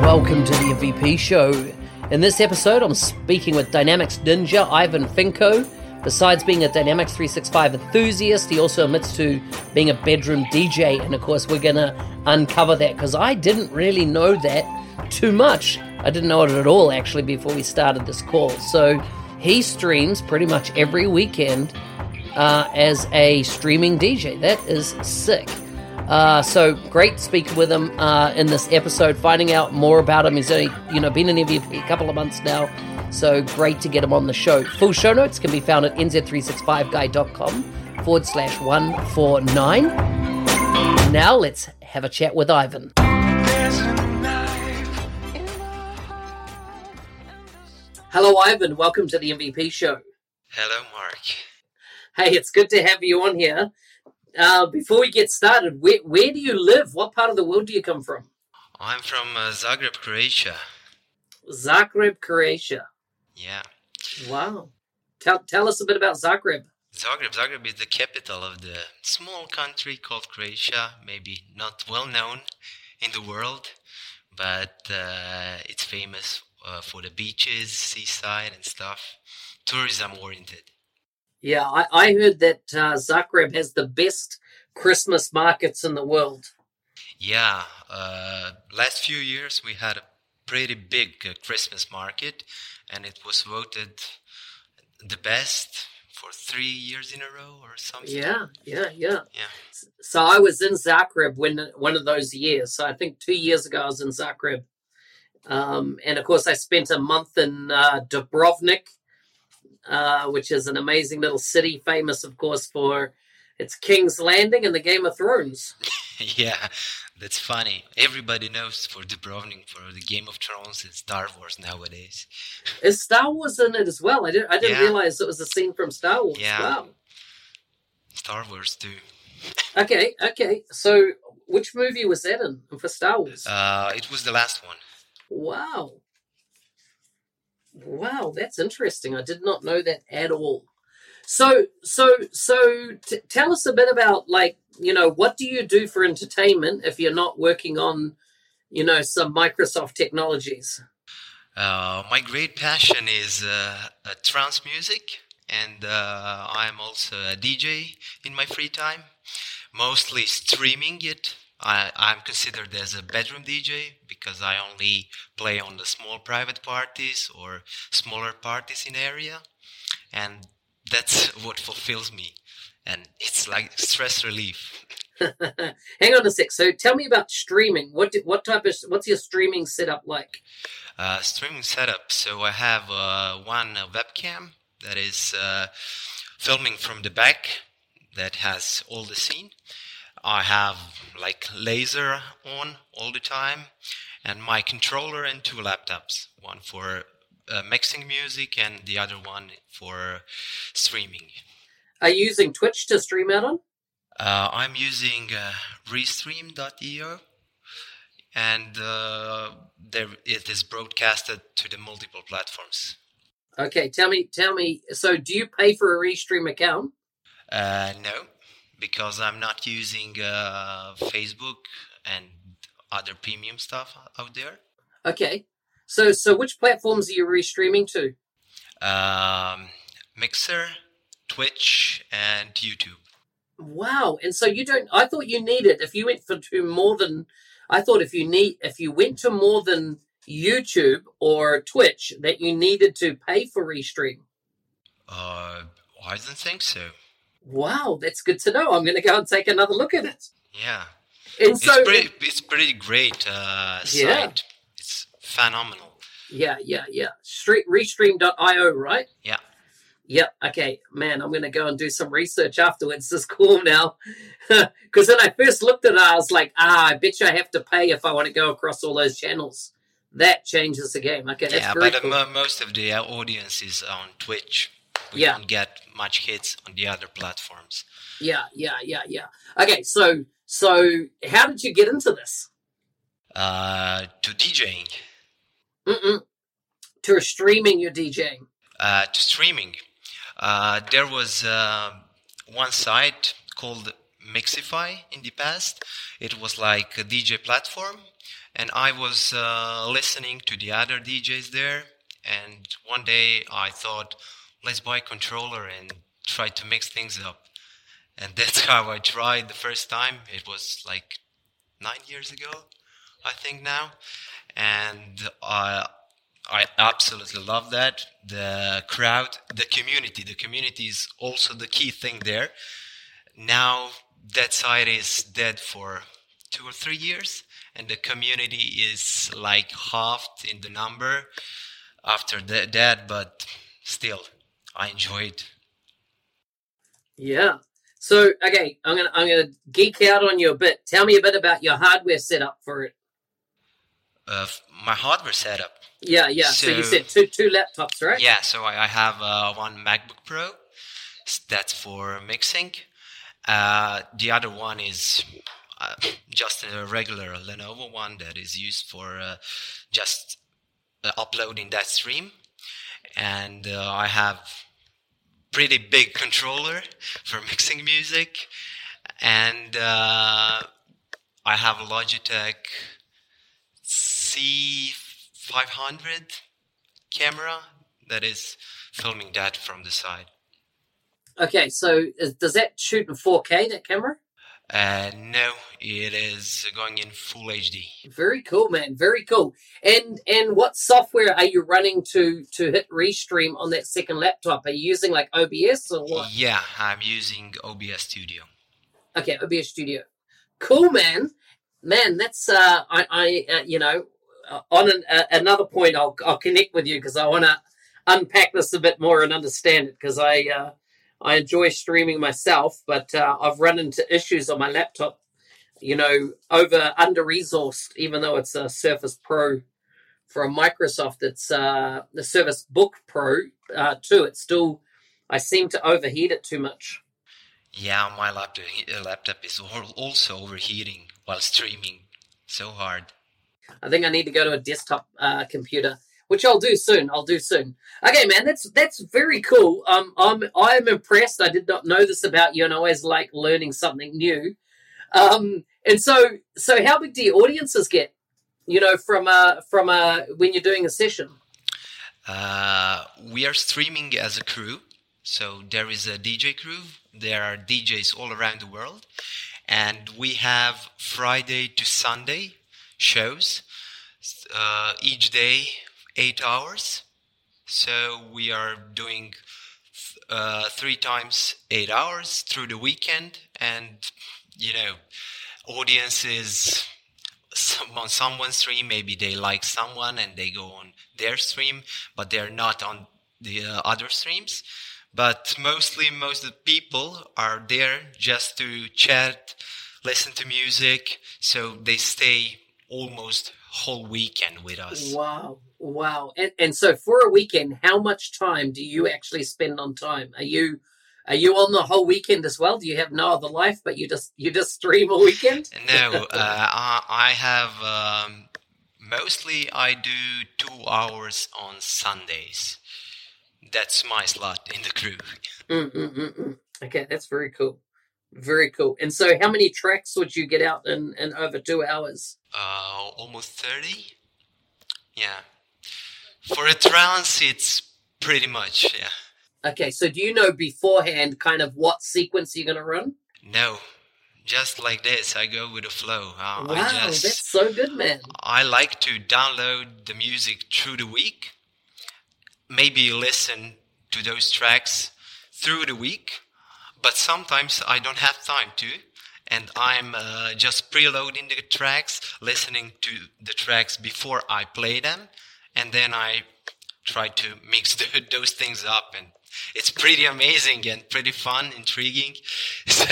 Welcome to the MVP show. In this episode, I'm speaking with Dynamics Ninja Ivan Ficko. Besides being a Dynamics 365 enthusiast, he also admits to being a bedroom DJ. And of course, we're going to uncover that because I didn't really know that too much. I didn't know it at all actually before we started this call. So he streams pretty much every weekend uh, as a streaming DJ. That is sick. Uh, so great speaking with him uh, in this episode, finding out more about him. He's only, you know, been in MVP a couple of months now, so great to get him on the show. Full show notes can be found at nz365guy.com forward slash 149. Now let's have a chat with Ivan. Hello, Ivan. Welcome to the MVP show. Hello, Mark. Hey, it's good to have you on here. Uh, before we get started, where, where do you live? What part of the world do you come from? I'm from uh, Zagreb, Croatia. Zagreb, Croatia. Yeah. Wow. Tell, tell us a bit about Zagreb. Zagreb. Zagreb is the capital of the small country called Croatia. Maybe not well known in the world, but uh, it's famous uh, for the beaches, seaside, and stuff. Tourism oriented. Yeah, I, I heard that uh, Zagreb has the best Christmas markets in the world. Yeah, uh, last few years we had a pretty big uh, Christmas market, and it was voted the best for three years in a row or something. Yeah, yeah, yeah. Yeah. So I was in Zagreb when one of those years. So I think two years ago I was in Zagreb, um, and of course I spent a month in uh, Dubrovnik, uh, which is an amazing little city, famous, of course, for its King's Landing and the Game of Thrones. yeah, that's funny. Everybody knows for Dubrovnik for the Game of Thrones and Star Wars nowadays. Is Star Wars in it as well? I didn't. I didn't Yeah. realize it was a scene from Star Wars. Yeah. Wow. Star Wars too. Okay. Okay. So, which movie was that in for Star Wars? Uh, it was the last one. Wow. Wow, that's interesting. I did not know that at all. So, so, so, t- tell us a bit about like, you know, what do you do for entertainment if you're not working on, you know, some Microsoft technologies? Uh, my great passion is uh, uh, trance music, and uh, I'm also a DJ in my free time, mostly streaming it. I, I'm considered as a bedroom DJ because I only play on the small private parties or smaller parties in area, and that's what fulfills me, and it's like stress relief. Hang on a sec. So, tell me about streaming. What do, what type of what's your streaming setup like? uh, streaming setup. So I have uh, one webcam that is uh, filming from the back that has all the scene. I have like laser on all the time, and my controller and two laptops. One for uh, mixing music and the other one for streaming. Are you using Twitch to stream out on? Uh, I'm using uh, Restream.io, and uh, there it is broadcasted to the multiple platforms. Okay, tell me, tell me. So, do you pay for a Restream account? Uh, no, because I'm not using uh, Facebook and other premium stuff out there. Okay, so so which platforms are you restreaming to? Um, Mixer, Twitch, and YouTube. Wow, and so you don't. I thought you needed if you went for to more than. I thought if you need if you went to more than YouTube or Twitch that you needed to pay for restream. Uh, I don't think so. Wow, that's good to know. I'm going to go and take another look at it. Yeah, And it's so, pretty. It's pretty great uh, Yeah. site. It's phenomenal. yeah, yeah, yeah. Street restream.io, right? Yeah. Yeah. Okay, man. I'm gonna go and do some research afterwards. This is cool now, because when I first looked at it, I was like, ah, I bet you I have to pay if I want to go across all those channels. That changes the game. Okay, that's yeah, but cool. uh, most of the uh, audience is on Twitch. We Yeah. don't get much hits on the other platforms. yeah, yeah, yeah, yeah. Okay, so so how did you get into this? Uh, to DJing, Mm-mm. To streaming your DJing. uh, to streaming, uh, there was uh, one site called Mixify in the past. It was like a DJ platform, and I was uh, listening to the other DJs there. And one day I thought, let's buy a controller and try to mix things up. And that's how I tried the first time. It was like nine years ago, I think now. And I, I absolutely love that. The crowd, the community, the community is also the key thing there. Now that site is dead for two or three years, and the community is like halved in the number after that, but still, I enjoyed. Yeah. So okay, I'm gonna I'm gonna geek out on you a bit. Tell me a bit about your hardware setup for it. Uh, my hardware setup. Yeah, yeah. So, you said two two laptops, right? Yeah, so I, I have uh, one MacBook Pro. That's for mixing. Uh, the other one is uh, just a regular Lenovo one that is used for uh, just uh, uploading that stream. And uh, I have pretty big controller for mixing music. And uh, I have a Logitech C500 camera that is filming that from the side. Okay, so does that shoot in 4K? That camera? Uh, no, it is going in full HD. Very cool, man. Very cool. And and what software are you running to to hit restream on that second laptop? Are you using like OBS or what? Yeah, I'm using OBS Studio. Okay, OBS Studio. Cool, man. Man, that's uh, I, I, uh, you know, uh, on an, uh, another point, I'll I'll connect with you because I want to unpack this a bit more and understand it because I uh, I enjoy streaming myself, but uh, I've run into issues on my laptop. You know, over under resourced, even though it's a Surface Pro from Microsoft, it's uh, the Surface Book Pro uh, too. It's still, I seem to overheat it too much. Yeah, my laptop uh, laptop is also overheating while streaming. So hard. I think I need to go to a desktop uh, computer, which I'll do soon. I'll do soon. Okay, man, that's that's very cool. Um, I'm I'm impressed. I did not know this about you, and I always like learning something new. Um, and so so how big do your audiences get? You know, from uh from uh when you're doing a session. Uh, we are streaming as a crew, so there is a DJ crew. There are DJs all around the world, and we have Friday to Sunday shows. Uh, each day, eight hours. So we are doing uh, three times eight hours through the weekend, and you know, audiences some, on someone's stream maybe they like someone and they go on their stream but they're not on the uh, other streams. But mostly most of the people are there just to chat listen to music. So they stay almost whole weekend with us Wow, wow. And and so for a weekend, how much time do you actually spend on time? Are you are you on the whole weekend as well? Do you have no other life but you just you just stream all weekend? no uh, I, I have um, mostly i do two hours on sundays that's my slot in the crew Mm, mm, mm, mm. Okay, that's very cool. Very cool. And so, how many tracks would you get out in, in over two hours? uh, almost 30 yeah for a trance it's pretty much yeah Okay, so do you know beforehand kind of what sequence you're going to run? no just like this i go with the flow uh, wow, just that's so good, man. i like to download the music through the week maybe listen to those tracks through the week but sometimes i don't have time to and i'm uh, just preloading the tracks listening to the tracks before i play them and then i try to mix the, those things up and it's pretty amazing and pretty fun, intriguing. So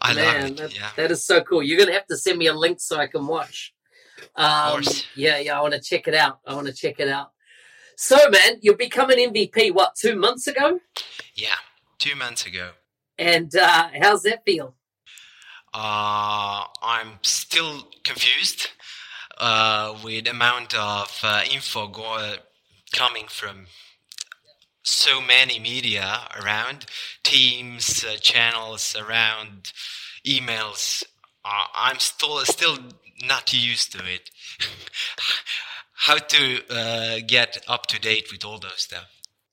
I Man, love it. that, yeah. that is so cool. You're gonna have to send me a link so I can watch. Um, yeah, yeah, I want to check it out. I want to check it out. So, man, you become an MVP. What two months ago? Yeah. Two months ago. And uh, how's that feel? Uh, I'm still confused uh, with amount of uh, info go- coming from so many media around, teams, uh, channels around, emails. Uh, I'm still still not used to it. How to uh, get up to date with all those stuff.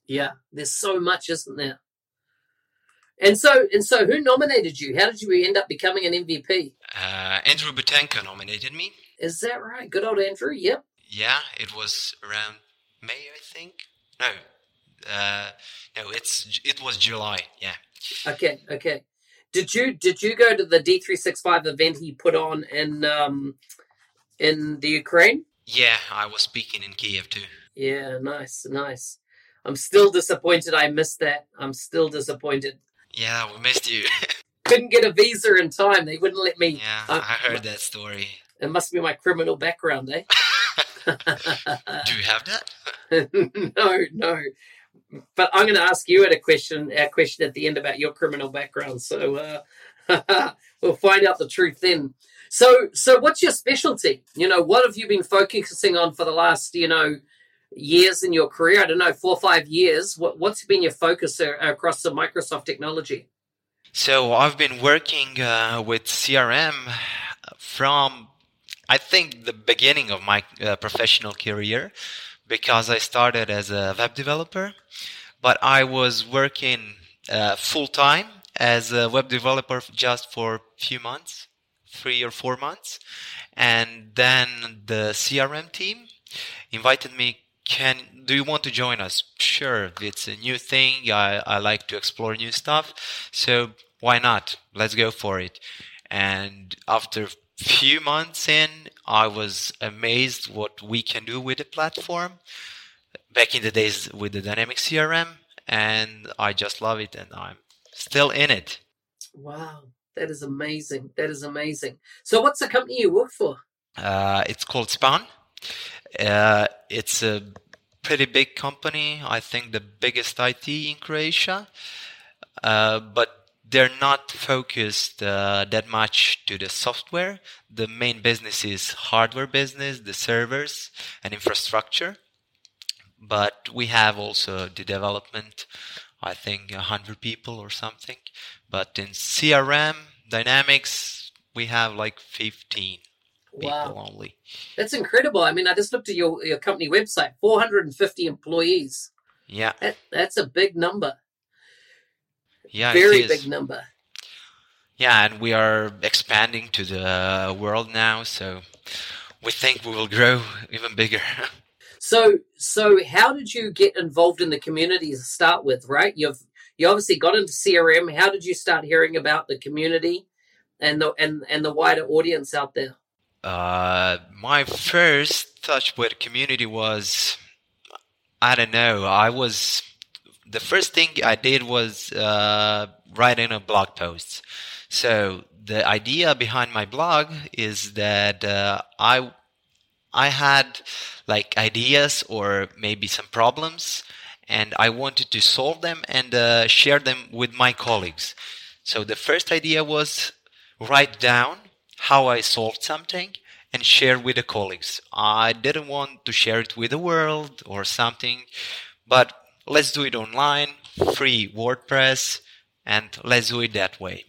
Yeah, there's so much, isn't there? And so, and so, who nominated you? How did you end up becoming an MVP? Uh, Andrew Butenko nominated me. Is that right? Good old Andrew. Yep. Yeah, it was around May, I think. No, uh, no, it's it was July. Yeah. Okay. Okay. Did you did you go to the D three six five event he put on in um in the Ukraine? Yeah, I was speaking in Kiev too. Yeah. Nice. Nice. I'm still disappointed. I missed that. I'm still disappointed. Yeah, we missed you. Couldn't get a visa in time. They wouldn't let me. yeah, Uh, I heard that story. It must be my criminal background, eh? Do you have that? no, no. But I'm going to ask you at a question, a question at the end about your criminal background. So uh, we'll find out the truth then. So, so what's your specialty? You know, what have you been focusing on for the last, you know, years in your career? I don't know, four or five years. What, what's been your focus across the Microsoft technology? So I've been working uh, with CRM from I think the beginning of my uh, professional career because I started as a web developer, but I was working uh, full time as a web developer just for a few months, three or four months, and then the CRM team invited me. Can do you want to join us? Sure, it's a new thing. I, I like to explore new stuff, so why not? Let's go for it. And after few months in, I was amazed what we can do with the platform. Back in the days with the Dynamic CRM, and I just love it, and I'm still in it. Wow, that is amazing. That is amazing. So, what's the company you work for? Uh, it's called Span. Uh, it's a pretty big company. I think the biggest IT in Croatia. Uh, but they're not focused uh, that much to the software. The main business is hardware business, the servers and infrastructure. But we have also the development. I think hundred people or something. But in CRM Dynamics, we have like fifteen people Wow, only. that's incredible. I mean, I just looked at your, your company website 450 employees. Yeah, That, that's a big number. yeah, Very it is. big number. Yeah, and we are expanding to the world now, so we think we will grow even bigger. So, so how did you get involved in the community to start with? Right, you've you obviously got into CRM. How did you start hearing about the community and the and and the wider audience out there? Uh, my first touch with community was, I don't know, I was, the first thing I did was uh, writing a blog post. So the idea behind my blog is that uh, I I had like ideas or maybe some problems, and I wanted to solve them and uh, share them with my colleagues. So the first idea was write down how I solved something and share with the colleagues. I didn't want to share it with the world or something, but let's do it online, free WordPress, and let's do it that way.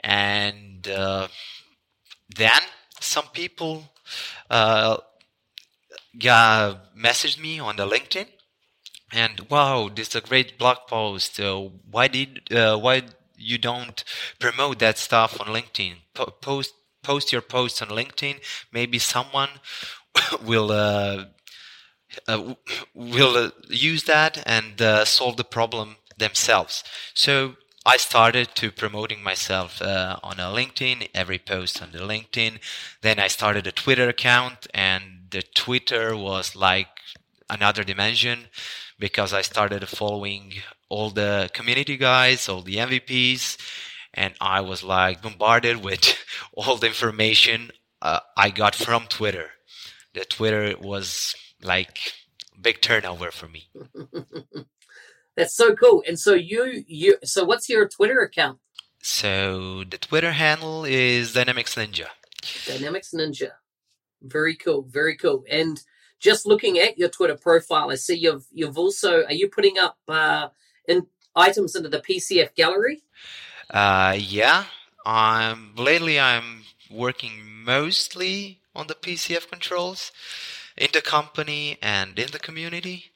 And uh, then some people uh, got messaged me on the LinkedIn, and wow, this is a great blog post. Uh, why did uh, why you don't promote that stuff on LinkedIn? Po- post post your posts on LinkedIn. Maybe someone will. Uh, uh, will uh, use that and uh, solve the problem themselves. So I started to promoting myself uh, on a LinkedIn, every post on the LinkedIn. Then I started a Twitter account, and the Twitter was like another dimension because I started following all the community guys, all the MVPs, and I was like bombarded with all the information uh, I got from Twitter. The Twitter was like big turnover for me. That's so cool. And so you you so what's your Twitter account? So the Twitter handle is Dynamics Ninja. Dynamics Ninja. Very cool. Very cool. And just looking at your Twitter profile, I see you've you've also are you putting up uh, in items into the PCF gallery? Uh, yeah. I'm lately I'm working mostly on the PCF controls in the company and in the community.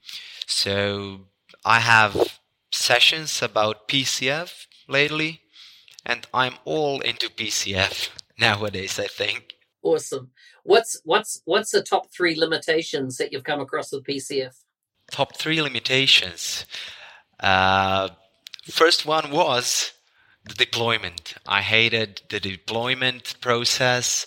So I have sessions about PCF lately, and I'm all into PCF nowadays. I think. Awesome. What's what's what's the top three limitations that you've come across with PCF? Top three limitations. Uh, first one was the deployment. I hated the deployment process.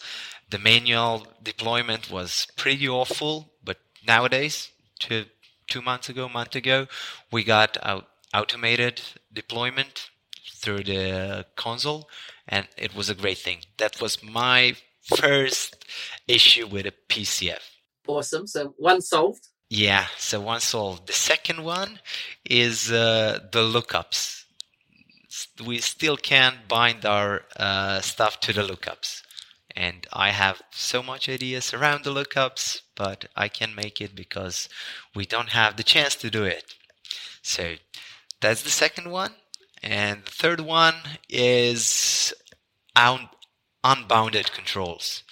The manual deployment was pretty awful, but nowadays, two two months ago, month ago, we got out automated deployment through the console, and it was a great thing. That was my first issue with a PCF. Awesome. So one solved. Yeah, so one solved. The second one is uh, the lookups. We still can't bind our uh, stuff to the lookups. And I have so much ideas around the lookups, but I can't make it because we don't have the chance to do it. So that's the second one. And the third one is un- unbounded controls.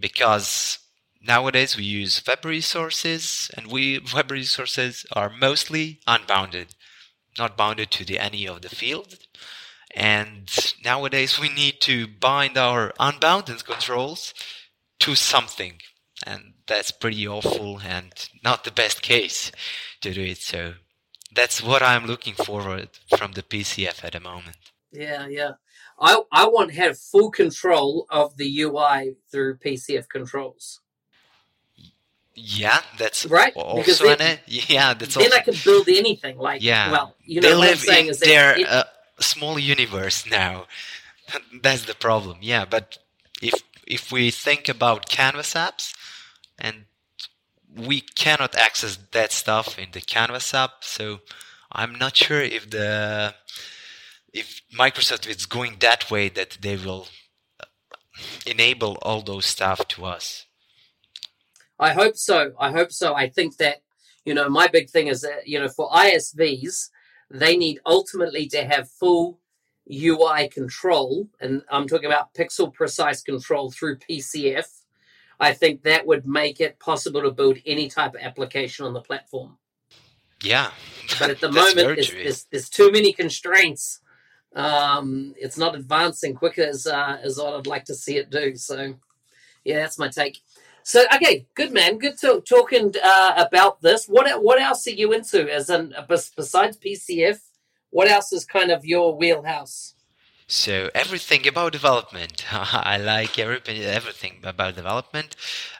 Because nowadays we use web resources and we web resources are mostly unbounded, not bounded to the any of the field. And nowadays we need to bind our unbounded controls to something. And that's pretty awful and not the best case to do it. So that's what I'm looking forward from the PCF at the moment. Yeah, yeah. I I want to have full control of the UI through PCF controls. Yeah, that's right. Also then, yeah, that's then also, I can build anything. Like, yeah, well, you know, they live in is their it, uh, small universe now. that's the problem. Yeah, but if if we think about Canvas apps, and we cannot access that stuff in the Canvas app, so I'm not sure if the if Microsoft is going that way that they will uh, enable all those stuff to us. I hope so. I hope so. I think that you know my big thing is that you know for ISVs they need ultimately to have full UI control, and I'm talking about pixel precise control through PCF I think that would make it possible to build any type of application on the platform. Yeah. But at the moment, there's, there's, there's, too many constraints. Um, it's not advancing quick as, uh, as what I'd like to see it do. So, yeah, that's my take. So, okay, good man. Good to, talking uh, about this. What what else are you into? As in, besides PCF, what else is kind of your wheelhouse? So everything about development, I like everything, everything about development.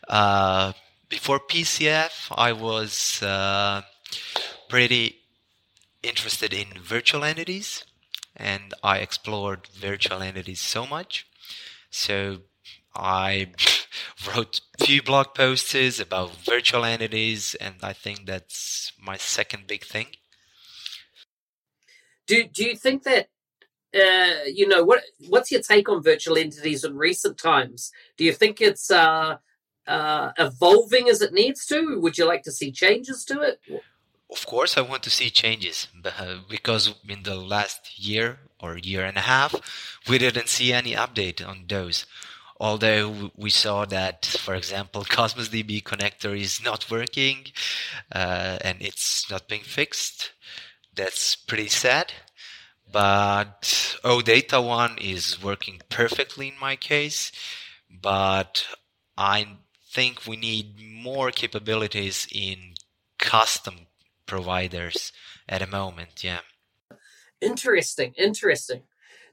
Uh, before PCF, I was uh, pretty interested in virtual entities, and I explored virtual entities so much. So I wrote a few blog posts about virtual entities, and I think that's my second big thing. Do Do you think that uh, you know, what what's your take on virtual entities in recent times? Do you think it's uh, uh, evolving as it needs to? Would you like to see changes to it? Of course, I want to see changes because in the last year or year and a half, we didn't see any update on those. Although we saw that, for example, Cosmos DB connector is not working uh, and it's not being fixed. That's pretty sad but OData one is working perfectly in my case, but I think we need more capabilities in custom providers at the moment. Yeah. Interesting. Interesting.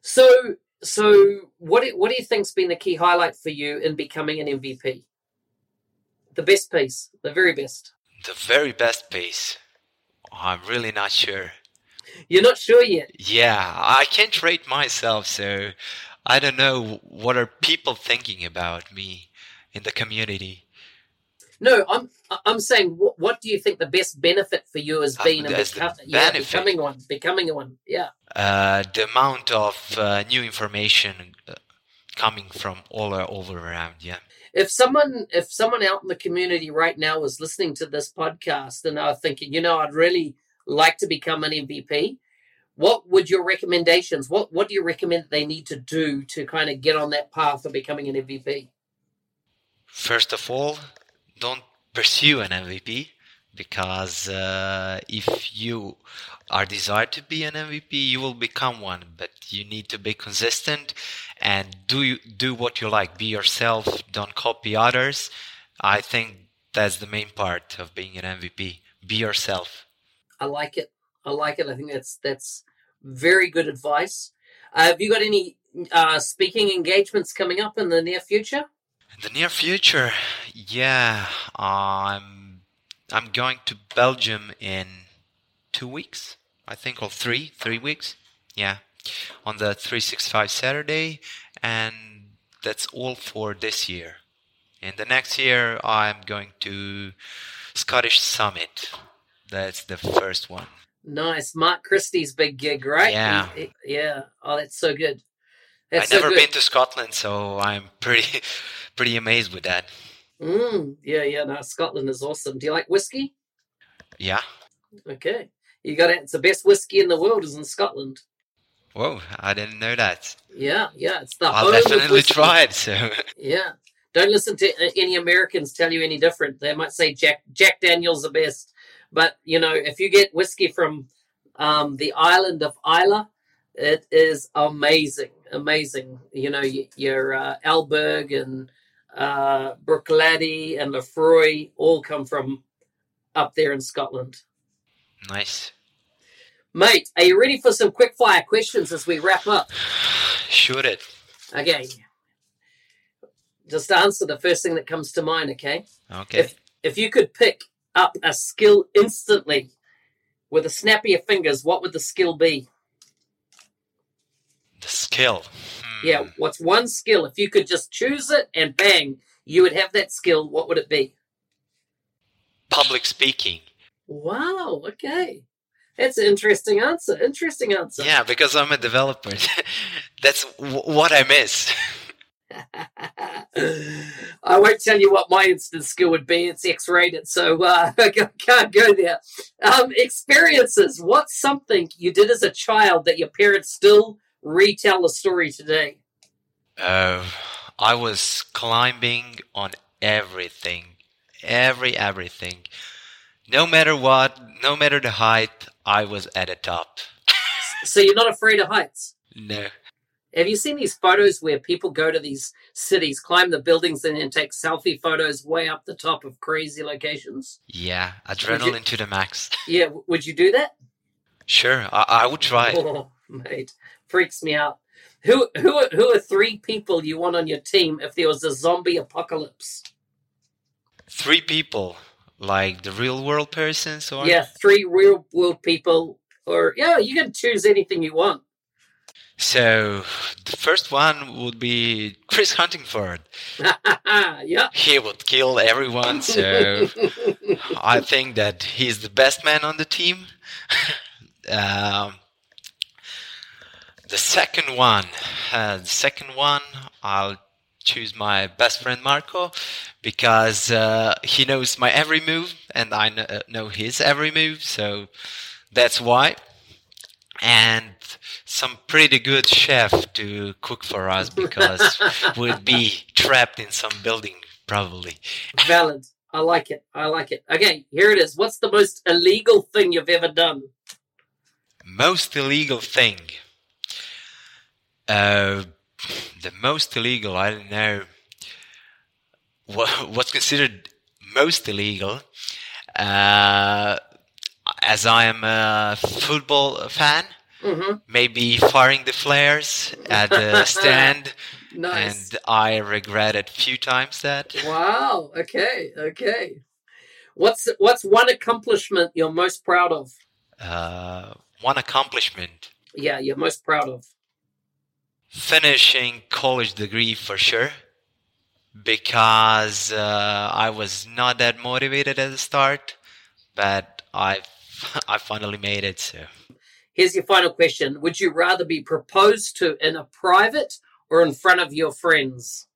So, so what do, what do you think's been the key highlight for you in becoming an MVP? The best piece, the very best. The very best piece. I'm really not sure. You're not sure yet. Yeah, I can't rate myself, so I don't know what are people thinking about me in the community. No, I'm I'm saying what, what do you think the best benefit for you has Uh, been in as the beco- yeah, becoming one, becoming one. Yeah. Uh, the amount of uh, new information uh, coming from all over around, yeah. If someone if someone out in the community right now is listening to this podcast and are thinking, you know, I'd really like to become an MVP, what would your recommendations? What what do you recommend they need to do to kind of get on that path of becoming an MVP? First of all, don't pursue an MVP because uh, if you are desired to be an MVP, you will become one. But you need to be consistent and do do what you like. Be yourself. Don't copy others. I think that's the main part of being an MVP. Be yourself. I like it. I like it. I think that's that's very good advice. Uh, have you got any uh, speaking engagements coming up in the near future? In the near future, yeah, I'm I'm going to Belgium in two weeks, I think, or three, three weeks. Yeah, on the 365 Saturday, and that's all for this year. In the next year, I'm going to Scottish Summit. That's the first one. Nice, Mark Christie's big gig, right? Yeah. He- he- yeah. Oh, that's so good. That's I've so never good. been to Scotland, so I'm pretty pretty amazed with that. Mm, yeah, yeah. No, Scotland is awesome. Do you like whiskey? Yeah. Okay, you got it. It's the best whiskey in the world is in Scotland. Whoa, I didn't know that. Yeah, yeah. It's the I'll definitely try it. So. Yeah. Don't listen to any Americans tell you any different. They might say Jack Jack Daniels the best, but you know if you get whiskey from um, the island of Islay, it is amazing, amazing. You know y- your uh, Ardbeg and uh, Bruichladdich and Laphroaig all come from up there in Scotland. Nice. Mate, are you ready for some quick fire questions as we wrap up? Shoot it. Okay. Just answer the first thing that comes to mind, okay? Okay. If if you could pick up a skill instantly with a snap of your fingers, what would the skill be? The skill. Hmm. Yeah, what's one skill? If you could just choose it and bang, you would have that skill, what would it be? Public speaking. Wow, okay. That's an interesting answer. Interesting answer. Yeah, because I'm a developer. That's w- what I miss. I won't tell you what my instant skill would be. It's X-rated, so uh, I can't go there. Um, experiences. What's something you did as a child that your parents still retell the story today? Uh, I was climbing on everything. Every everything. No matter what, no matter the height, I was at the top. So you're not afraid of heights. No. Have you seen these photos where people go to these cities, climb the buildings, and then take selfie photos way up the top of crazy locations? Yeah, adrenaline to the max. Yeah, would you do that? Sure, I, I would try. Oh, mate, freaks me out. Who who are, who are three people you want on your team if there was a zombie apocalypse? Three people, like the real world persons, or Yeah, three real world people, or yeah, you can choose anything you want. So the first one would be Chris Huntingford. yeah. He would kill everyone. So I think that he's the best man on the team. um, the second one, uh, the second one, I'll choose my best friend Marco because uh, he knows my every move and I kn- uh, know his every move. So that's why. And some pretty good chef to cook for us because we'd be trapped in some building probably. Valid. I like it. I like it. Okay, here it is. What's the most illegal thing you've ever done? Most illegal thing. Uh, the most illegal, I don't know. What's considered most illegal? Uh, as I am a football fan, Mm-hmm. maybe firing the flares at the stand, Nice. and I regretted a few times that. Wow. Okay. Okay. What's what's one accomplishment you're most proud of? Uh, one accomplishment. Yeah, you're most proud of. Finishing college degree for sure, because uh, I was not that motivated at the start, but I I finally made it. So here's your final question: Would you rather be proposed to in a private or in front of your friends?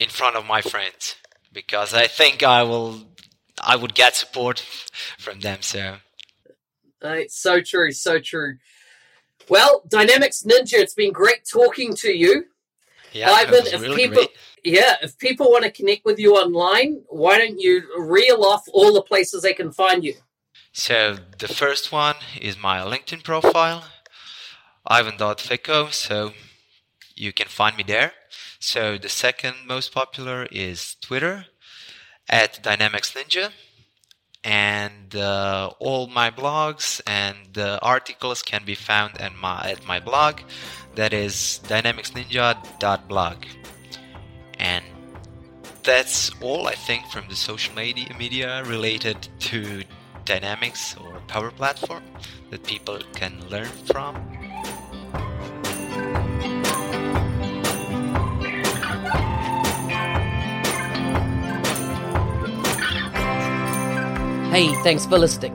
In front of my friends, because I think I will I would get support from them. So, uh, so true, so true. Well, Dynamics Ninja, it's been great talking to you. Yeah, Ivan, if really people, great. yeah, if people want to connect with you online, why don't you reel off all the places they can find you? So the first one is my LinkedIn profile, Ivan.Fico. So you can find me there. So the second most popular is Twitter at Dynamics Ninja. And uh, all my blogs and uh, articles can be found at my, at my blog, that is dynamicsninja.blog. And that's all I think from the social media, media related to Dynamics or Power Platform that people can learn from. Hey, thanks for listening.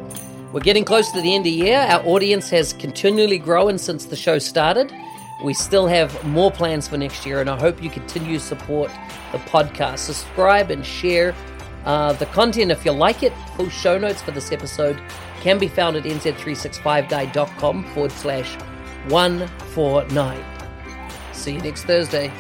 We're getting close to the end of the year. Our audience has continually grown since the show started. We still have more plans for next year, and I hope you continue to support the podcast. Subscribe and share uh, the content if you like it. Full show notes for this episode can be found at nz365guy.com forward slash 149. See you next Thursday.